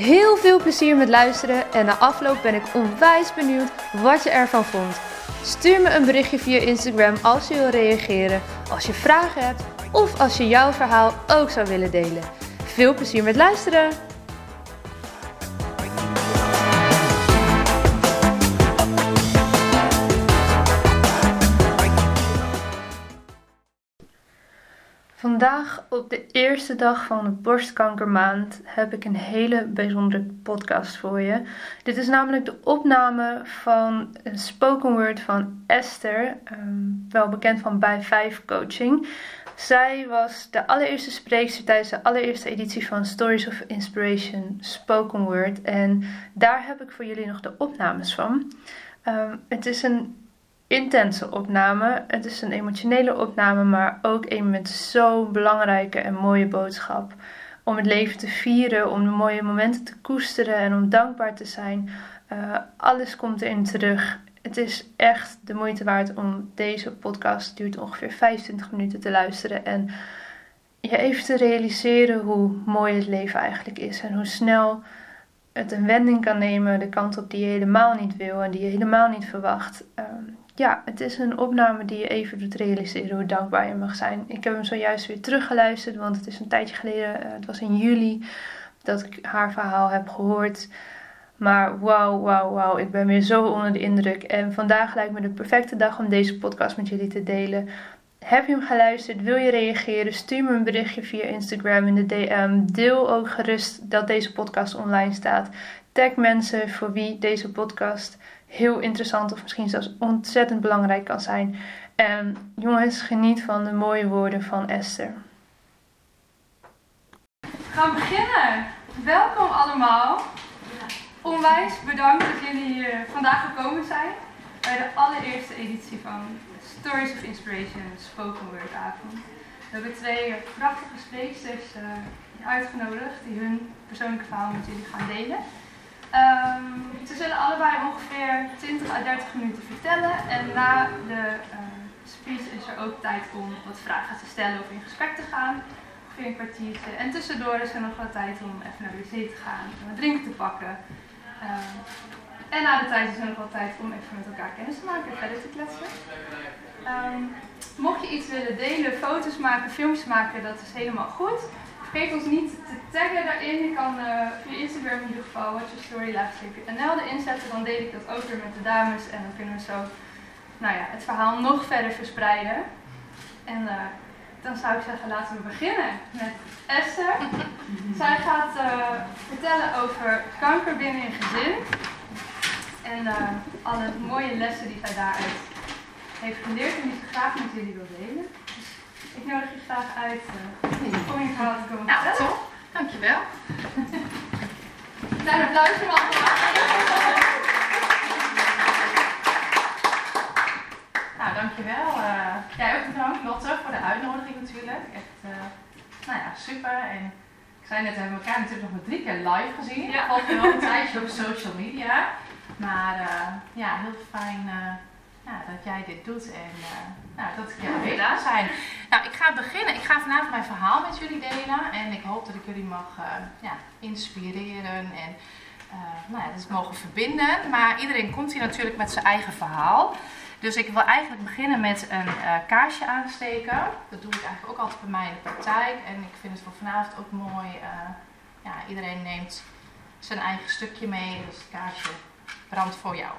Heel veel plezier met luisteren en na afloop ben ik onwijs benieuwd wat je ervan vond. Stuur me een berichtje via Instagram als je wil reageren, als je vragen hebt of als je jouw verhaal ook zou willen delen. Veel plezier met luisteren! Vandaag, op de eerste dag van de borstkankermaand, heb ik een hele bijzondere podcast voor je. Dit is namelijk de opname van een spoken word van Esther, ehm, wel bekend van Bij 5 Coaching. Zij was de allereerste spreekster tijdens de allereerste editie van Stories of Inspiration Spoken Word. En daar heb ik voor jullie nog de opnames van. Ehm, het is een intense opname. Het is een emotionele opname, maar ook een met zo'n belangrijke en mooie boodschap. Om het leven te vieren, om de mooie momenten te koesteren en om dankbaar te zijn. Uh, alles komt erin terug. Het is echt de moeite waard om deze podcast, duurt ongeveer 25 minuten, te luisteren. En je even te realiseren hoe mooi het leven eigenlijk is. En hoe snel het een wending kan nemen, de kant op die je helemaal niet wil en die je helemaal niet verwacht. Um, ja, het is een opname die je even doet realiseren hoe dankbaar je mag zijn. Ik heb hem zojuist weer teruggeluisterd, want het is een tijdje geleden, uh, het was in juli, dat ik haar verhaal heb gehoord. Maar wauw, wauw, wauw, ik ben weer zo onder de indruk. En vandaag lijkt me de perfecte dag om deze podcast met jullie te delen. Heb je hem geluisterd? Wil je reageren? Stuur me een berichtje via Instagram in de DM. Deel ook gerust dat deze podcast online staat. Tag mensen voor wie deze podcast heel interessant of misschien zelfs ontzettend belangrijk kan zijn. En jongens, geniet van de mooie woorden van Esther. We gaan beginnen. Welkom allemaal. Onwijs bedankt dat jullie hier vandaag gekomen zijn bij de allereerste editie van Stories of Inspiration Spoken Word avond. We hebben twee prachtige spreeksters uh, uitgenodigd die hun persoonlijke verhaal met jullie gaan delen. Um, ze zullen allebei ongeveer 20 à 30 minuten vertellen en na de uh, speech is er ook tijd om wat vragen te stellen of in gesprek te gaan. Ongeveer een kwartiertje. En tussendoor is er nog wat tijd om even naar de wc te gaan, wat drinken te pakken. Um, en na de tijd is er nog wat tijd om even met elkaar kennis te maken en verder te kletsen. Mocht je iets willen delen, foto's maken, filmpjes maken, dat is helemaal goed. Vergeet ons niet te taggen daarin. Je kan uh, via Instagram in ieder geval wat je story NL erin zetten. Dan deel ik dat ook weer met de dames en dan kunnen we zo nou ja, het verhaal nog verder verspreiden. En uh, dan zou ik zeggen, laten we beginnen met Esther. Zij gaat uh, vertellen over kanker binnen een gezin. En alle mooie lessen die zij daaruit heeft geleerd en die ze graag met jullie wil delen. Ik nodig je graag uit om je verhaal te komen nou. Top. Dankjewel. Klein applaus voor allemaal. Nou, dankjewel. Uh, jij ook bedankt, Lotte, voor de uitnodiging natuurlijk. Echt, uh, nou ja, super. En ik zei net, we hebben elkaar natuurlijk nog maar drie keer live gezien. Ja. Al wel een tijdje op social media. Maar uh, ja, heel fijn ja, dat jij dit doet en nou, dat jou gedaan zijn. Nou, ik ga beginnen. Ik ga vanavond mijn verhaal met jullie delen en ik hoop dat ik jullie mag uh, ja, inspireren en uh, nou ja, dat mogen verbinden. Maar iedereen komt hier natuurlijk met zijn eigen verhaal. Dus ik wil eigenlijk beginnen met een kaarsje aansteken. Dat doe ik eigenlijk ook altijd bij mij in de praktijk. En ik vind het voor vanavond ook mooi. ja, iedereen neemt zijn eigen stukje mee. Dus het kaarsje brandt voor jou.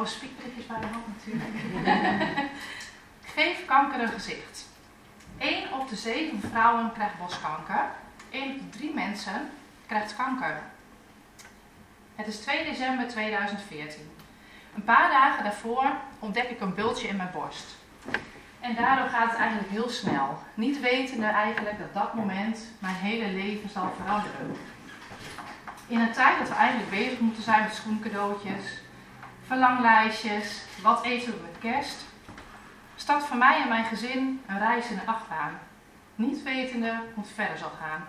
Mijn spiekprikjes bij de hand natuurlijk. Geef kanker een gezicht. 1 op de 7 vrouwen krijgt borstkanker. 1 op de 3 mensen krijgt kanker. Het is 2 december 2014. Een paar dagen daarvoor ontdek ik een bultje in mijn borst. En daardoor gaat het eigenlijk heel snel. Niet wetende eigenlijk dat dat moment mijn hele leven zal veranderen. In een tijd dat we eigenlijk bezig moeten zijn met schoencadeautjes, verlanglijstjes, wat eten we met kerst, start voor mij en mijn gezin een reis in de achtbaan. Niet wetende hoe het verder zal gaan.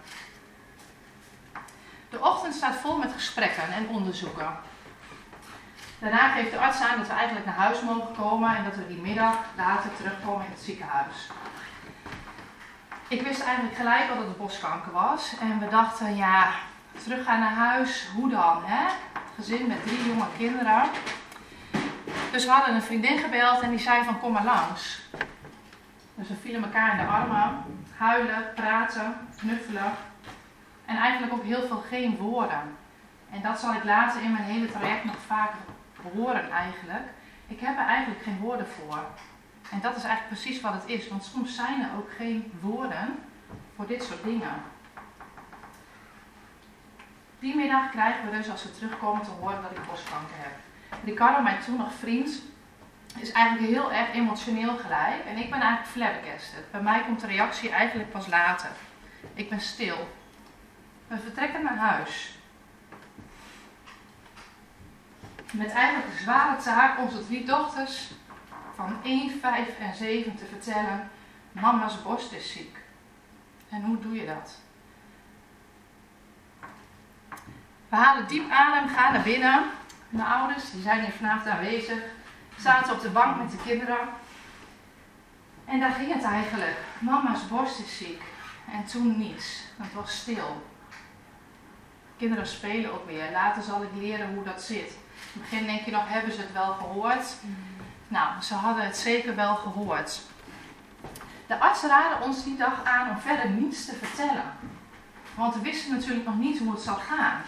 De ochtend staat vol met gesprekken en onderzoeken. Daarna geeft de arts aan dat we eigenlijk naar huis mogen komen en dat we die middag later terugkomen in het ziekenhuis. Ik wist eigenlijk gelijk al dat het boskanker was en we dachten, ja, teruggaan naar huis, hoe dan? Hè? Gezin met drie jonge kinderen. Dus we hadden een vriendin gebeld en die zei van kom maar langs. Dus we vielen elkaar in de armen, huilen, praten, knuffelen. En eigenlijk ook heel veel geen woorden. En dat zal ik later in mijn hele traject nog vaker horen eigenlijk. Ik heb er eigenlijk geen woorden voor. En dat is eigenlijk precies wat het is. Want soms zijn er ook geen woorden voor dit soort dingen. Die middag krijgen we dus als we terugkomen te horen dat ik boskanker heb. Ricardo, mijn toen nog vriend, is eigenlijk heel erg emotioneel gelijk. En ik ben eigenlijk flabbergasted. Bij mij komt de reactie eigenlijk pas later. Ik ben stil. We vertrekken naar huis. Met eigenlijk de zware taak onze drie dochters van 1, 5 en 7 te vertellen: Mama's borst is ziek. En hoe doe je dat? We halen diep adem, gaan naar binnen. Mijn ouders, die zijn hier vanavond aanwezig, zaten op de bank met de kinderen. En daar ging het eigenlijk. Mama's borst is ziek. En toen niets. Het was stil. Kinderen spelen ook weer. Later zal ik leren hoe dat zit. In het begin denk je nog, hebben ze het wel gehoord? Nou, ze hadden het zeker wel gehoord. De arts raadde ons die dag aan om verder niets te vertellen. Want we wisten natuurlijk nog niet hoe het zou gaan.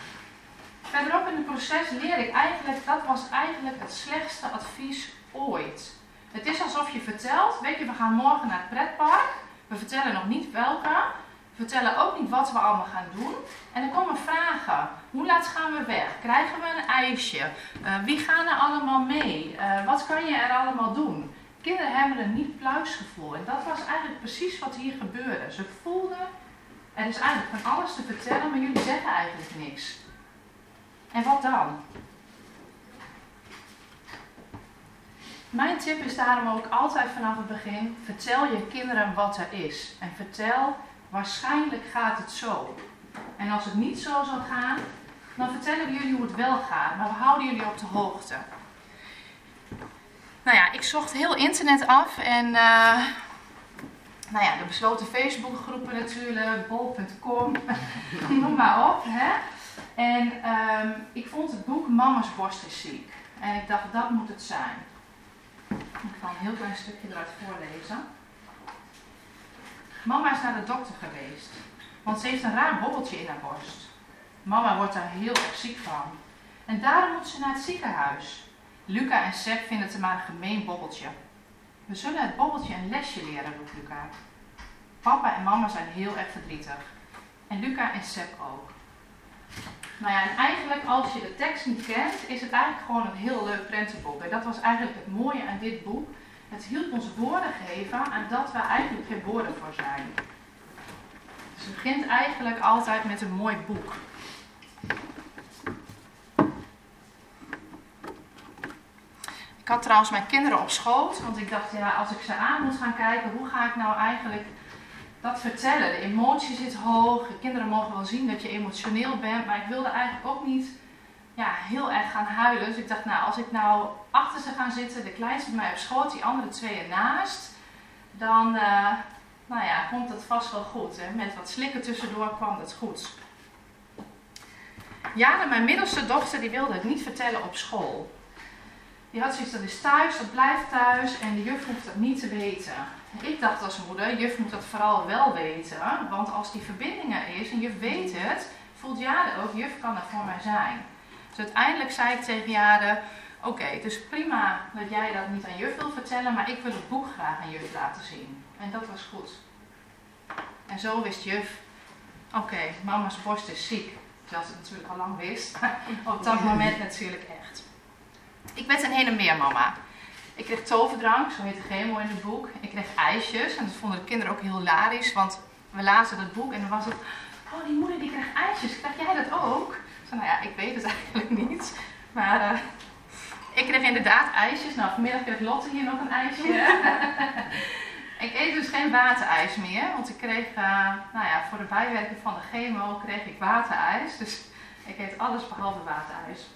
Verderop in het proces leer ik eigenlijk, dat was eigenlijk het slechtste advies ooit. Het is alsof je vertelt, weet je, we gaan morgen naar het pretpark. We vertellen nog niet welke. We vertellen ook niet wat we allemaal gaan doen. En er komen vragen. Hoe laat gaan we weg? Krijgen we een ijsje? Uh, wie gaan er allemaal mee? Uh, wat kan je er allemaal doen? Kinderen hebben een niet pluisgevoel. En dat was eigenlijk precies wat hier gebeurde. Ze voelden, er is eigenlijk van alles te vertellen, maar jullie zeggen eigenlijk niks. En wat dan? Mijn tip is daarom ook altijd vanaf het begin: vertel je kinderen wat er is. En vertel, waarschijnlijk gaat het zo. En als het niet zo zal gaan, dan vertellen we jullie hoe het wel gaat. Maar we houden jullie op de hoogte. Nou ja, ik zocht heel internet af en uh, nou ja, de besloten Facebookgroepen natuurlijk, bol.com, noem maar op. Hè? En um, ik vond het boek Mama's borst is ziek. En ik dacht, dat moet het zijn. Ik ga een heel klein stukje eruit voorlezen. Mama is naar de dokter geweest, want ze heeft een raar bobbeltje in haar borst. Mama wordt daar heel erg ziek van. En daarom moet ze naar het ziekenhuis. Luca en Seb vinden het maar een gemeen bobbeltje. We zullen het bobbeltje een lesje leren, roept Luca. Papa en mama zijn heel erg verdrietig. En Luca en Seb ook. Nou ja, en eigenlijk als je de tekst niet kent, is het eigenlijk gewoon een heel leuk prentenboek. En dat was eigenlijk het mooie aan dit boek. Het hielp ons woorden geven aan dat we eigenlijk geen woorden voor zijn. Dus het begint eigenlijk altijd met een mooi boek. Ik had trouwens mijn kinderen op schoot, want ik dacht, ja, als ik ze aan moet gaan kijken, hoe ga ik nou eigenlijk dat vertellen. De emotie zit hoog. De kinderen mogen wel zien dat je emotioneel bent. Maar ik wilde eigenlijk ook niet ja, heel erg gaan huilen. Dus ik dacht, nou, als ik nou achter ze ga zitten, de kleinste bij mij op schoot, die andere twee ernaast, dan uh, nou ja, komt het vast wel goed. Hè? Met wat slikken tussendoor kwam het goed. Jana, mijn middelste dochter, die wilde het niet vertellen op school. Die had zoiets, dat is thuis, dat blijft thuis en de juf hoeft dat niet te weten. Ik dacht als moeder, juf moet dat vooral wel weten. Want als die verbinding er is en juf weet het, voelt Jade ook, juf kan er voor mij zijn. Dus uiteindelijk zei ik tegen Jade, oké, okay, het is prima dat jij dat niet aan juf wil vertellen, maar ik wil het boek graag aan juf laten zien. En dat was goed. En zo wist juf, oké, mama's borst is ziek. Terwijl ze het natuurlijk al lang wist. Op dat moment natuurlijk echt. Ik werd een hele meer mama. Ik kreeg toverdrank, zo heet de chemo in het boek. Ik kreeg ijsjes en dat vonden de kinderen ook heel hilarisch, want we lazen dat boek en dan was het, oh die moeder die krijgt ijsjes, krijg jij dat ook? Ik zei, nou ja, ik weet het eigenlijk niet, maar uh, ik kreeg inderdaad ijsjes. Nou, vanmiddag kreeg Lotte hier nog een ijsje. ik eet dus geen waterijs meer, want ik kreeg, uh, nou ja, voor de bijwerking van de chemo kreeg ik waterijs. Dus ik eet alles behalve waterijs.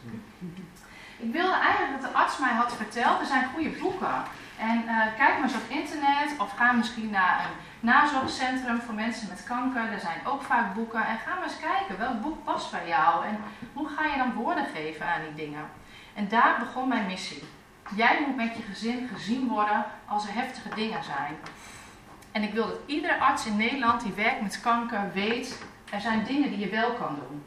Ik wilde eigenlijk dat de arts mij had verteld, er zijn goede boeken. En uh, kijk maar eens op internet of ga misschien naar een nazorgcentrum voor mensen met kanker. Er zijn ook vaak boeken. En ga maar eens kijken welk boek past bij jou en hoe ga je dan woorden geven aan die dingen. En daar begon mijn missie. Jij moet met je gezin gezien worden als er heftige dingen zijn. En ik wil dat iedere arts in Nederland die werkt met kanker weet, er zijn dingen die je wel kan doen.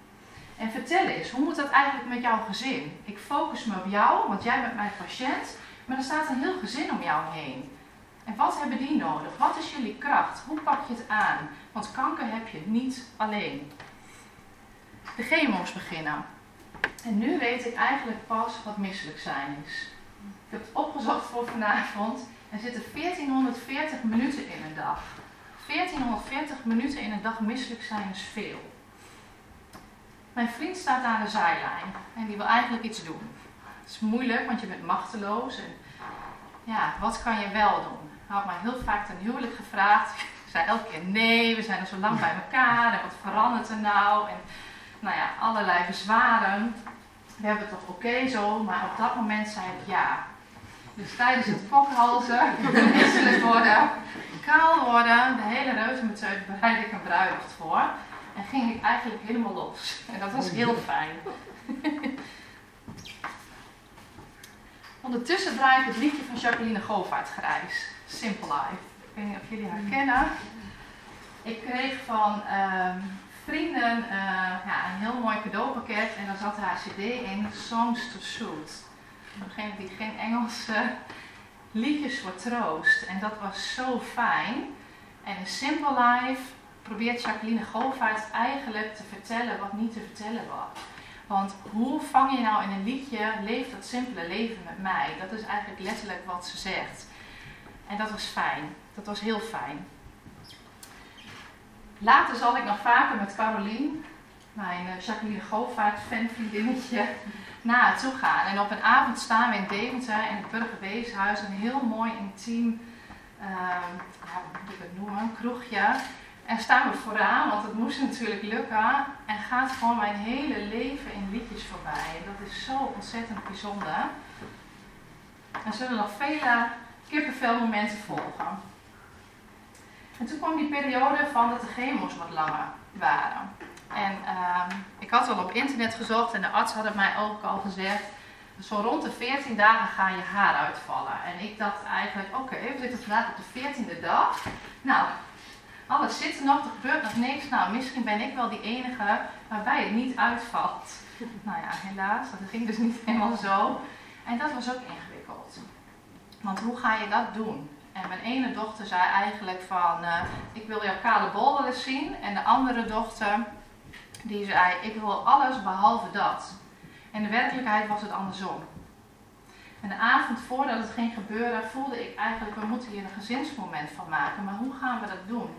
En vertel eens, hoe moet dat eigenlijk met jouw gezin? Ik focus me op jou, want jij bent mijn patiënt, maar er staat een heel gezin om jou heen. En wat hebben die nodig? Wat is jullie kracht? Hoe pak je het aan? Want kanker heb je niet alleen. De chemo's beginnen. En nu weet ik eigenlijk pas wat misselijk zijn is. Ik heb het opgezocht voor vanavond. Er zitten 1440 minuten in een dag. 1440 minuten in een dag misselijk zijn is veel. Mijn vriend staat aan de zijlijn en die wil eigenlijk iets doen. Het is moeilijk, want je bent machteloos. En ja, wat kan je wel doen? Hij had mij heel vaak ten huwelijk gevraagd. Ik zei elke keer nee, we zijn al zo lang bij elkaar en wat verandert er nou? En nou ja, allerlei bezwaren. We hebben het toch oké zo, maar op dat moment zei ik ja. Dus tijdens het fokhalzen, misselijk worden, kaal worden, de hele reuzenmeteut bereid ik een bruiloft voor. En ging ik eigenlijk helemaal los. En dat was heel fijn. Ondertussen draai ik het liedje van Jacqueline Govaert grijs. Simple Life. Ik weet niet of jullie haar kennen. Ik kreeg van ehm, vrienden uh, ja, een heel mooi cadeaupakket en daar zat haar cd in, Songs to Soothe. Voor degene die geen Engelse liedjes voor troost. En dat was zo fijn. En in Simple Life probeert Jacqueline Govaert eigenlijk te vertellen wat niet te vertellen was. Want hoe vang je nou in een liedje leef dat simpele leven met mij? Dat is eigenlijk letterlijk wat ze zegt. En dat was fijn. Dat was heel fijn. Later zal ik nog vaker met Carolien, mijn eh, Jacqueline Govaert fanvriendinnetje, naar haar toe gaan. En op een avond staan we in Deventer in het Burgerweeshuis, een heel mooi intiem, uh, ja, hoe moet ik het noemen, kroegje. En staan we vooraan, want het moest natuurlijk lukken. En gaat gewoon mijn hele leven in liedjes voorbij. En dat is zo ontzettend bijzonder. Er zullen nog vele kippenvelmomenten volgen. En toen kwam die periode van dat de chemo's wat langer waren. En uh, ik had al op internet gezocht en de arts had het mij ook al gezegd. Zo rond de 14 dagen ga je haar uitvallen. En ik dacht eigenlijk, oké, we zitten vandaag op de 14e dag. Nou, alles zit er nog, er gebeurt nog niks. Nou, misschien ben ik wel die enige waarbij het niet uitvalt. Nou ja, helaas, dat ging dus niet helemaal zo. En dat was ook ingewikkeld. Want hoe ga je dat doen? En mijn ene dochter zei eigenlijk van, uh, ik wil jouw kale bol wel eens zien. En de andere dochter, die zei, ik wil alles behalve dat. En de werkelijkheid was het andersom. En de avond voordat het ging gebeuren, voelde ik eigenlijk, we moeten hier een gezinsmoment van maken. Maar hoe gaan we dat doen?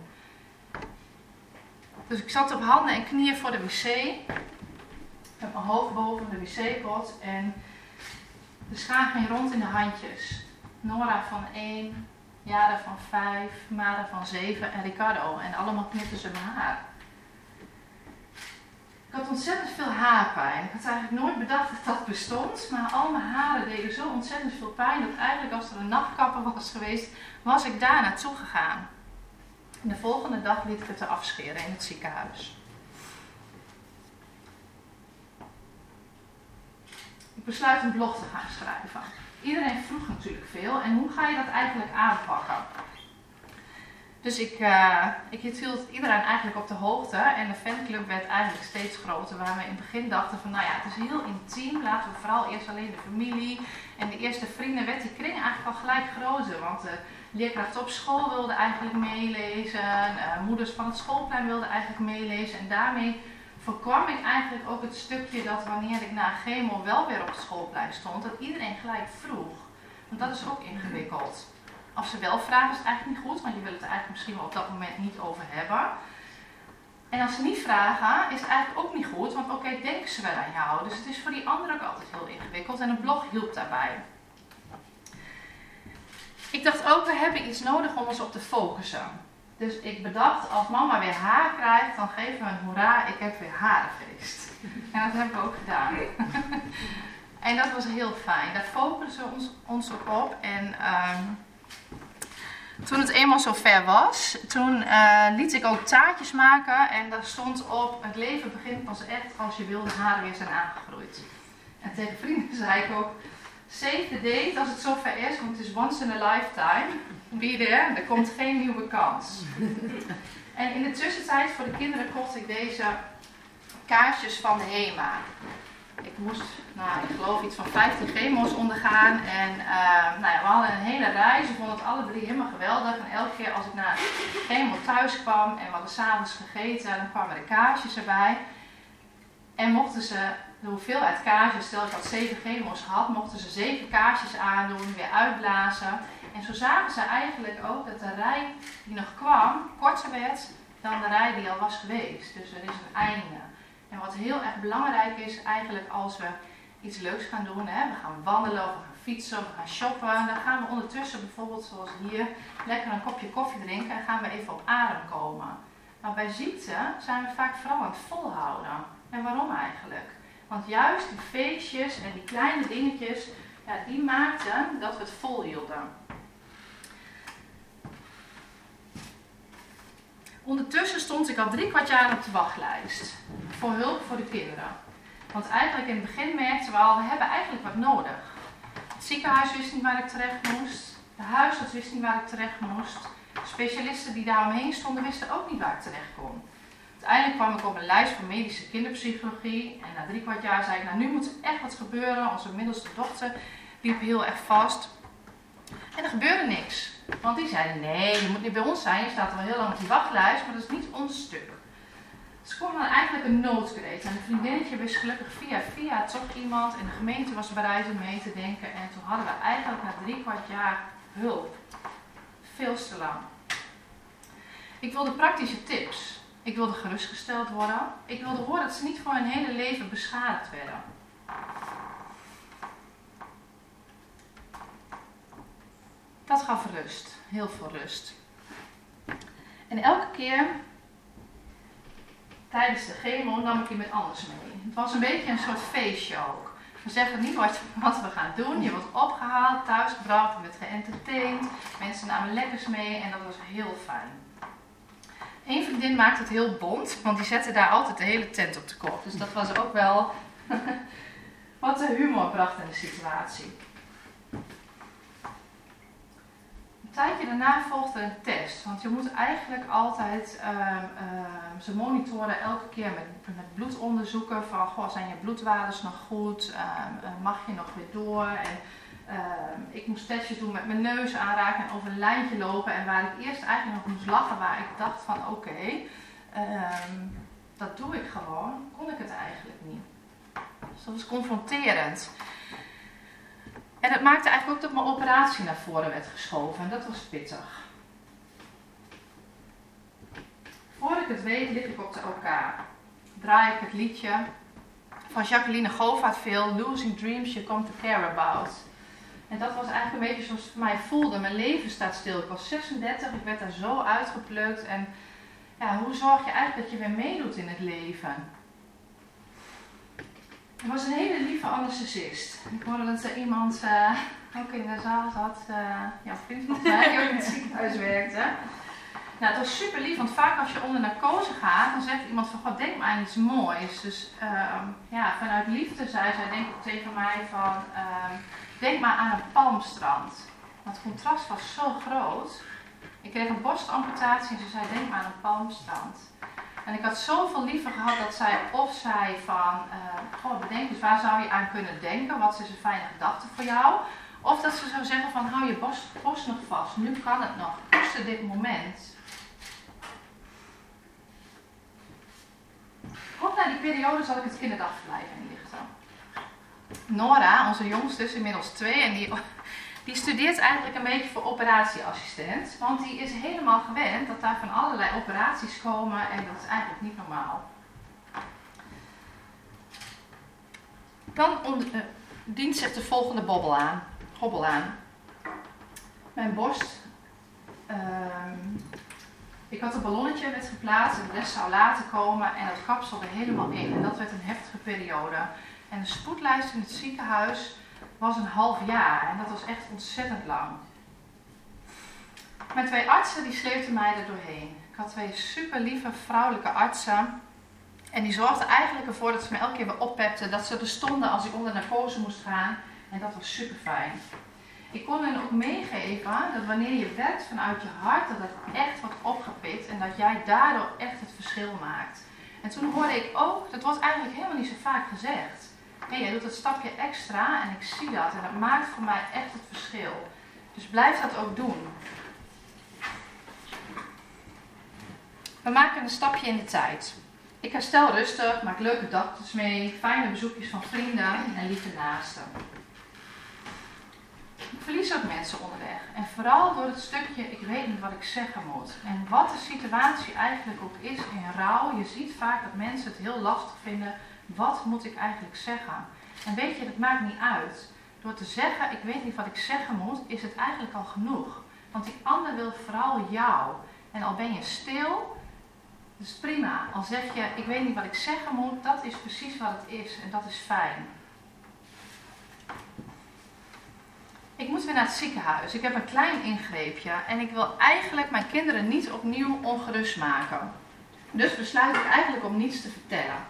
Dus ik zat op handen en knieën voor de wc. Heb mijn hoofd boven de wc-pot en de schaar ging rond in de handjes. Nora van 1, Jara van 5, Mara van 7 en Ricardo. En allemaal knipten ze mijn haar. Ik had ontzettend veel haarpijn. Ik had eigenlijk nooit bedacht dat dat bestond. Maar al mijn haren deden zo ontzettend veel pijn dat eigenlijk als er een nachtkapper was geweest, was ik daar naartoe gegaan. En de volgende dag liet ik het er afscheren in het ziekenhuis. Ik besluit een blog te gaan schrijven. Iedereen vroeg natuurlijk veel en hoe ga je dat eigenlijk aanpakken? Dus ik, uh, ik hield iedereen eigenlijk op de hoogte en de fanclub werd eigenlijk steeds groter. Waar we in het begin dachten van, nou ja, het is heel intiem. Laten we vooral eerst alleen de familie en de eerste vrienden werd die kring eigenlijk al gelijk groter. Want de leerkrachten op school wilden eigenlijk meelezen, uh, moeders van het schoolplein wilden eigenlijk meelezen. En daarmee voorkwam ik eigenlijk ook het stukje dat wanneer ik na chemo wel weer op het schoolplein stond, dat iedereen gelijk vroeg. Want dat is ook ingewikkeld. Als ze wel vragen is het eigenlijk niet goed, want je wil het er eigenlijk misschien wel op dat moment niet over hebben. En als ze niet vragen, is het eigenlijk ook niet goed, want oké, denken ze wel aan jou. Dus het is voor die anderen ook altijd heel ingewikkeld en een blog hielp daarbij. Ik dacht ook, we hebben iets nodig om ons op te focussen. Dus ik bedacht, als mama weer haar krijgt, dan geven we een hoera, ik heb weer harenfeest. En dat hebben we ook gedaan. en dat was heel fijn. Daar focussen we ons, op. En ehm, toen het eenmaal zover was, toen uh, liet ik ook taartjes maken. En daar stond op, het leven begint pas echt als je wilde haren weer zijn aangegroeid. En tegen vrienden zei ik ook, save the date als het zover is, want het is once in a lifetime. Be there, er komt geen nieuwe kans. En in de tussentijd voor de kinderen kocht ik deze kaarsjes van de HEMA. Ik moest, nou, ik geloof iets van 15 chemo's ondergaan. En uh, nou ja, we hadden een hele reis. We vonden het alle drie helemaal geweldig. En elke keer als ik naar chemo thuis kwam en we hadden s'avonds gegeten, dan kwamen de kaarsjes erbij. En mochten ze de hoeveelheid kaarsjes, stel ik had 7 chemo's had, mochten ze 7 kaarsjes aandoen, weer uitblazen. En zo zagen ze eigenlijk ook dat de rij die nog kwam korter werd dan de rij die al was geweest. Dus er is een einde. En wat heel erg belangrijk is eigenlijk als we iets leuks gaan doen, hè, we gaan wandelen we gaan fietsen we gaan shoppen, dan gaan we ondertussen bijvoorbeeld zoals hier lekker een kopje koffie drinken en gaan we even op adem komen. Maar bij ziekte zijn we vaak vooral aan het volhouden. En waarom eigenlijk? Want juist die feestjes en die kleine dingetjes, ja, die maakten dat we het volhielden. Ondertussen stond ik al drie kwart jaar op de wachtlijst voor hulp voor de kinderen. Want eigenlijk in het begin merkten we al, we hebben eigenlijk wat nodig. Het ziekenhuis wist niet waar ik terecht moest. De huisarts wist niet waar ik terecht moest. Specialisten die daaromheen stonden wisten ook niet waar ik terecht kon. Uiteindelijk kwam ik op een lijst van medische kinderpsychologie. En na drie kwart jaar zei ik, nou nu moet er echt wat gebeuren. Onze middelste dochter liep heel erg vast. En er gebeurde niks. Want die zeiden, nee, je moet niet bij ons zijn. Je staat al heel lang op die wachtlijst, maar dat is niet ons stuk. Dus kwam dan eigenlijk een noodkreet. En een vriendinnetje wist gelukkig via via toch iemand. En de gemeente was bereid om mee te denken. En toen hadden we eigenlijk na drie kwart jaar hulp. Veel te lang. Ik wilde praktische tips. Ik wilde gerustgesteld worden. Ik wilde horen dat ze niet voor hun hele leven beschadigd werden. Dat gaf rust, heel veel rust. En elke keer tijdens de chemo nam ik iemand anders mee. Het was een beetje een soort feestje ook. We zeggen niet wat, we gaan doen. Je wordt opgehaald, thuisgebracht, je wordt geëntertained. Mensen namen lekkers mee en dat was heel fijn. Een vriendin maakte het heel bont, want die zette daar altijd de hele tent op de kop. Dus dat was ook wel wat de humor bracht in de situatie. tijdje daarna volgde een test. Want je moet eigenlijk altijd, uh, uh, ze monitoren elke keer met, met bloedonderzoeken van, goh, zijn je bloedwaardes nog goed? Ehm, eh, mag je nog weer door? En ik moest testjes doen met mijn neus aanraken en over een lijntje lopen. En waar ik eerst eigenlijk nog moest lachen, waar ik dacht van, oké, dat doe ik gewoon, kon ik het eigenlijk niet. Dus dat was confronterend. En dat maakte eigenlijk ook dat mijn operatie naar voren werd geschoven. En dat was pittig. Voor ik het weet lig ik op de OK. Draai ik het liedje van Jacqueline Govaert veel. Losing Dreams You Come To Care About. En dat was eigenlijk een beetje zoals het voor mij voelde. Mijn leven staat stil. Ik was 36, ik werd daar zo uitgeplukt. En ja, hoe zorg je eigenlijk dat je weer meedoet in het leven? Er was een hele lieve anesthesist. Ik hoorde dat er iemand uh, ook in de zaal zat, uh, ja, vriend van mij, die ook in het ziekenhuis werkte. Nou, het was super lief, want vaak als je onder narcose gaat, dan zegt iemand van, god, denk maar aan iets moois. Dus uh, ja, vanuit liefde zei zij, denk ik tegen mij van, ehm, denk maar aan een palmstrand. Want het contrast was zo groot. Ik kreeg een borstamputatie en ze zei, denk maar aan een palmstrand. En ik had zoveel liever gehad dat zij of zei van, uh, bedenk eens waar zou je aan kunnen denken, wat is een fijne gedachte voor jou. Of dat ze zou zeggen van, hou je borst, nog vast, nu kan het nog, koester dit moment. Kort na die periode zal ik het kinderdagverblijf inlichten. Nora, onze jongste, is inmiddels twee en die, die studeert eigenlijk een beetje voor operatieassistent. Want die is helemaal gewend dat daar van allerlei operaties komen en dat is eigenlijk niet normaal. Dan uh, dient zich de volgende bobbel aan, hobbel aan. Mijn borst. Ehm, ik had een ballonnetje werd geplaatst de rest zou laten komen en dat kapselde helemaal in. En dat werd een heftige periode. En de spoedlijst in het ziekenhuis was een half jaar en dat was echt ontzettend lang. Mijn twee artsen die sleepten mij er doorheen. Ik had twee super lieve vrouwelijke artsen. En die zorgden eigenlijk ervoor dat ze me elke keer weer oppepten. Dat ze er stonden als ik onder narcose moest gaan. En dat was super fijn. Ik kon hen ook meegeven dat wanneer je werkt vanuit je hart, dat het echt wordt opgepikt en dat jij daardoor echt het verschil maakt. En toen hoorde ik ook, dat wordt eigenlijk helemaal niet zo vaak gezegd. Hé, hey, jij doet het stapje extra en ik zie dat en dat maakt voor mij echt het verschil. Dus blijf dat ook doen. We maken een stapje in de tijd. Ik herstel rustig, maak leuke dagjes mee, fijne bezoekjes van vrienden en lieve naasten. Ik verlies ook mensen onderweg. En vooral door het stukje, ik weet niet wat ik zeggen moet. En wat de situatie eigenlijk ook is in rouw. Je ziet vaak dat mensen het heel lastig vinden. Wat moet ik eigenlijk zeggen? En weet je, dat maakt niet uit. Door te zeggen, ik weet niet wat ik zeggen moet, is het eigenlijk al genoeg. Want die ander wil vooral jou. En al ben je stil, dat is prima. Al zeg je, ik weet niet wat ik zeggen moet, dat is precies wat het is. En dat is fijn. Ik moet weer naar het ziekenhuis. Ik heb een klein ingreepje en ik wil eigenlijk mijn kinderen niet opnieuw ongerust maken. Dus besluit ik eigenlijk om niets te vertellen.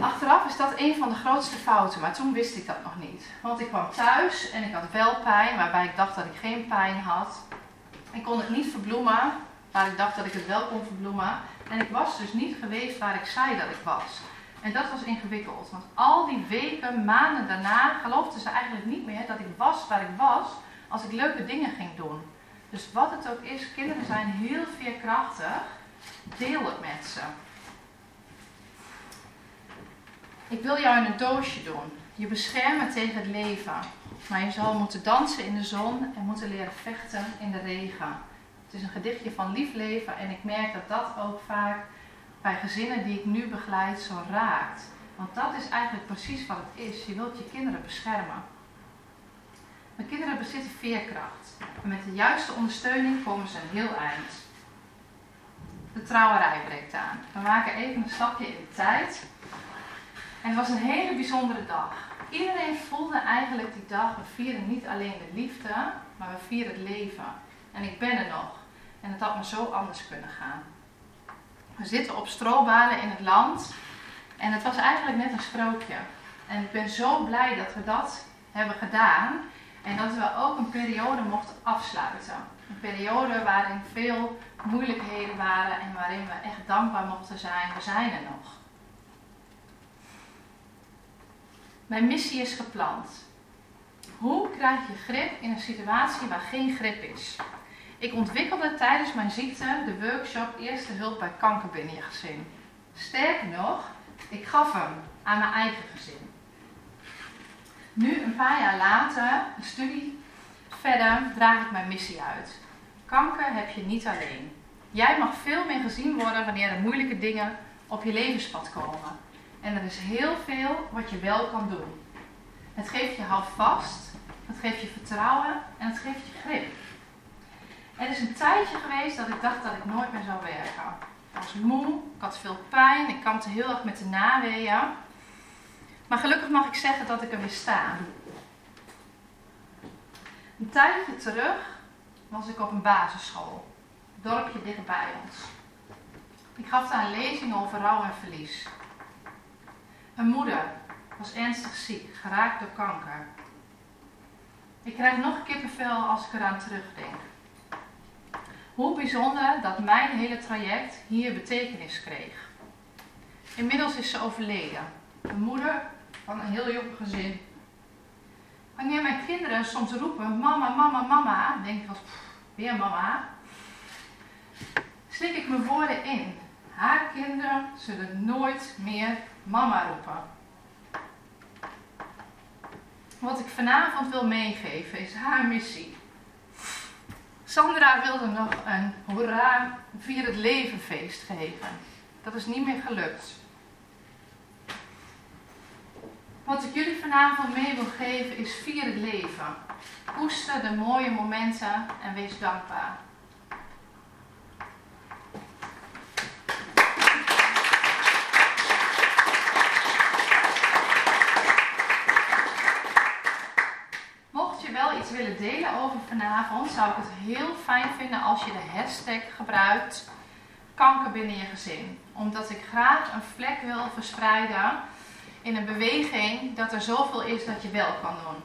Achteraf is dat een van de grootste fouten, maar toen wist ik dat nog niet. Want ik kwam thuis en ik had wel pijn, waarbij ik dacht dat ik geen pijn had. Ik kon het niet verbloemen, waar ik dacht dat ik het wel kon verbloemen. En ik was dus niet geweest waar ik zei dat ik was. En dat was ingewikkeld, want al die weken, maanden daarna geloofden ze eigenlijk niet meer dat ik was waar ik was als ik leuke dingen ging doen. Dus wat het ook is, kinderen zijn heel veerkrachtig. Deel het met ze. Ik wil jou in een doosje doen. Je beschermen tegen het leven. Maar je zal moeten dansen in de zon en moeten leren vechten in de regen. Het is een gedichtje van lief leven en ik merk dat dat ook vaak bij gezinnen die ik nu begeleid zo raakt. Want dat is eigenlijk precies wat het is. Je wilt je kinderen beschermen. Mijn kinderen bezitten veerkracht. En met de juiste ondersteuning komen ze een heel eind. De trouwerij breekt aan. We maken even een stapje in de tijd. En het was een hele bijzondere dag. Iedereen voelde eigenlijk die dag, we vieren niet alleen de liefde, maar we vieren het leven. En ik ben er nog. En het had me zo anders kunnen gaan. We zitten op strobalen in het land. En het was eigenlijk net een sprookje. En ik ben zo blij dat we dat hebben gedaan. En dat we ook een periode mochten afsluiten. Een periode waarin veel moeilijkheden waren en waarin we echt dankbaar mochten zijn. We zijn er nog. Mijn missie is gepland. Hoe krijg je grip in een situatie waar geen grip is? Ik ontwikkelde tijdens mijn ziekte de workshop Eerste Hulp bij Kanker binnen je gezin. Sterker nog, ik gaf hem aan mijn eigen gezin. Nu, een paar jaar later, een studie verder, draag ik mijn missie uit. Kanker heb je niet alleen. Jij mag veel meer gezien worden wanneer er moeilijke dingen op je levenspad komen. En er is heel veel wat je wel kan doen. Het geeft je houvast, het geeft je vertrouwen en het geeft je grip. Er is een tijdje geweest dat ik dacht dat ik nooit meer zou werken. Ik was moe, ik had veel pijn, ik kampte heel erg met de naweeën. Maar gelukkig mag ik zeggen dat ik er weer sta. Een tijdje terug was ik op een basisschool, een dorpje dichtbij ons. Ik gaf daar een lezing over rouw en verlies. Een moeder was ernstig ziek, geraakt door kanker. Ik krijg nog kippenvel als ik eraan terugdenk. Hoe bijzonder dat mijn hele traject hier betekenis kreeg. Inmiddels is ze overleden. Een moeder van een heel jong gezin. Wanneer mijn kinderen soms roepen, mama, mama, mama, denk ik als, weer mama. Slik ik mijn woorden in. haar kinderen zullen nooit meer mama roepen. Wat ik vanavond wil meegeven is haar missie. Sandra wilde nog een hoera vier het leven feest geven. Dat is niet meer gelukt. Wat ik jullie vanavond mee wil geven is vier het leven. Koester de mooie momenten en wees dankbaar. Mocht je wel iets delen over vanavond, zou ik het heel fijn vinden als je de hashtag gebruikt kanker binnen je gezin. Omdat ik graag een vlek wil verspreiden in een beweging dat er zoveel is dat je wel kan doen.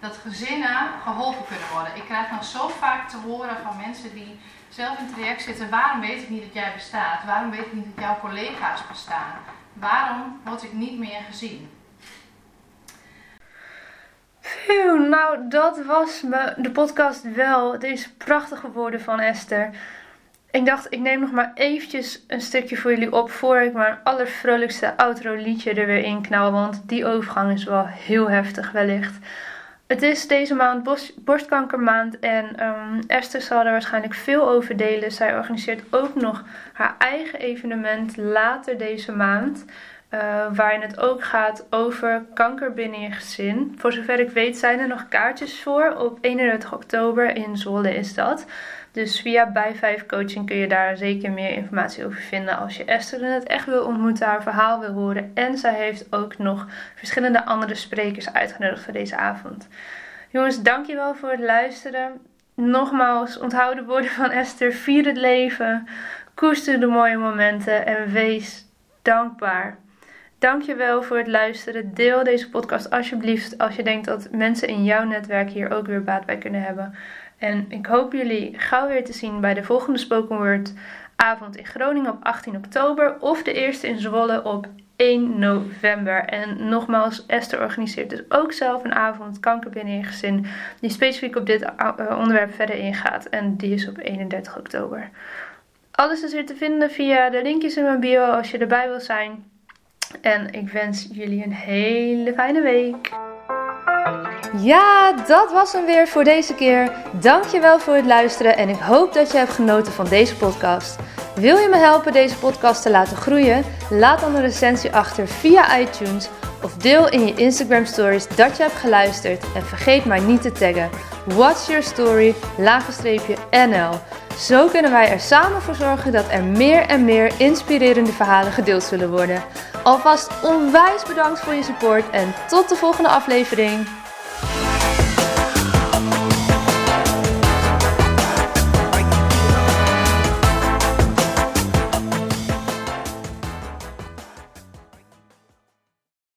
Dat gezinnen geholpen kunnen worden. Ik krijg nog zo vaak te horen van mensen die zelf in het traject zitten: waarom weet ik niet dat jij bestaat? Waarom weet ik niet dat jouw collega's bestaan? Waarom word ik niet meer gezien? Phew, nou dat was me, de podcast wel. Deze prachtige woorden van Esther. Ik dacht, ik neem nog maar eventjes een stukje voor jullie op voor ik mijn allervrolijkste outro liedje er weer in knal. Want die overgang is wel heel heftig wellicht. Het is deze maand borstkankermaand en um, Esther zal er waarschijnlijk veel over delen. Zij organiseert ook nog haar eigen evenement later deze maand. Uh, waarin het ook gaat over kanker binnen je gezin. Voor zover ik weet zijn er nog kaartjes voor. Op 31 oktober in Zwolle is dat. Dus via bij 5 coaching kun je daar zeker meer informatie over vinden als je Esther in het echt wil ontmoeten, haar verhaal wil horen. En zij heeft ook nog verschillende andere sprekers uitgenodigd voor deze avond. Jongens, dankjewel voor het luisteren. Nogmaals, onthoud de woorden van Esther. Vier het leven. Koester de mooie momenten en wees dankbaar. Dankjewel voor het luisteren. Deel deze podcast alsjeblieft als je denkt dat mensen in jouw netwerk hier ook weer baat bij kunnen hebben. En ik hoop jullie gauw weer te zien bij de volgende Spoken Word avond in Groningen op 18 oktober of de eerste in Zwolle op 1 november. En nogmaals, Esther organiseert dus ook zelf een avond kanker binnen je gezin die specifiek op dit eh, onderwerp verder ingaat. En die is op 31 oktober. Alles is weer te vinden via de linkjes in mijn bio als je erbij wil zijn. En ik wens jullie een hele fijne week. Ja, dat was hem weer voor deze keer. Dankjewel voor het luisteren en ik hoop dat je hebt genoten van deze podcast. Wil je me helpen deze podcast te laten groeien? Laat dan een recensie achter via iTunes of deel in je Instagram stories dat je hebt geluisterd en vergeet maar niet te taggen. What's your story? NL. Zo kunnen wij er samen voor zorgen dat er meer en meer inspirerende verhalen gedeeld zullen worden. Alvast onwijs bedankt voor je support en tot de volgende aflevering.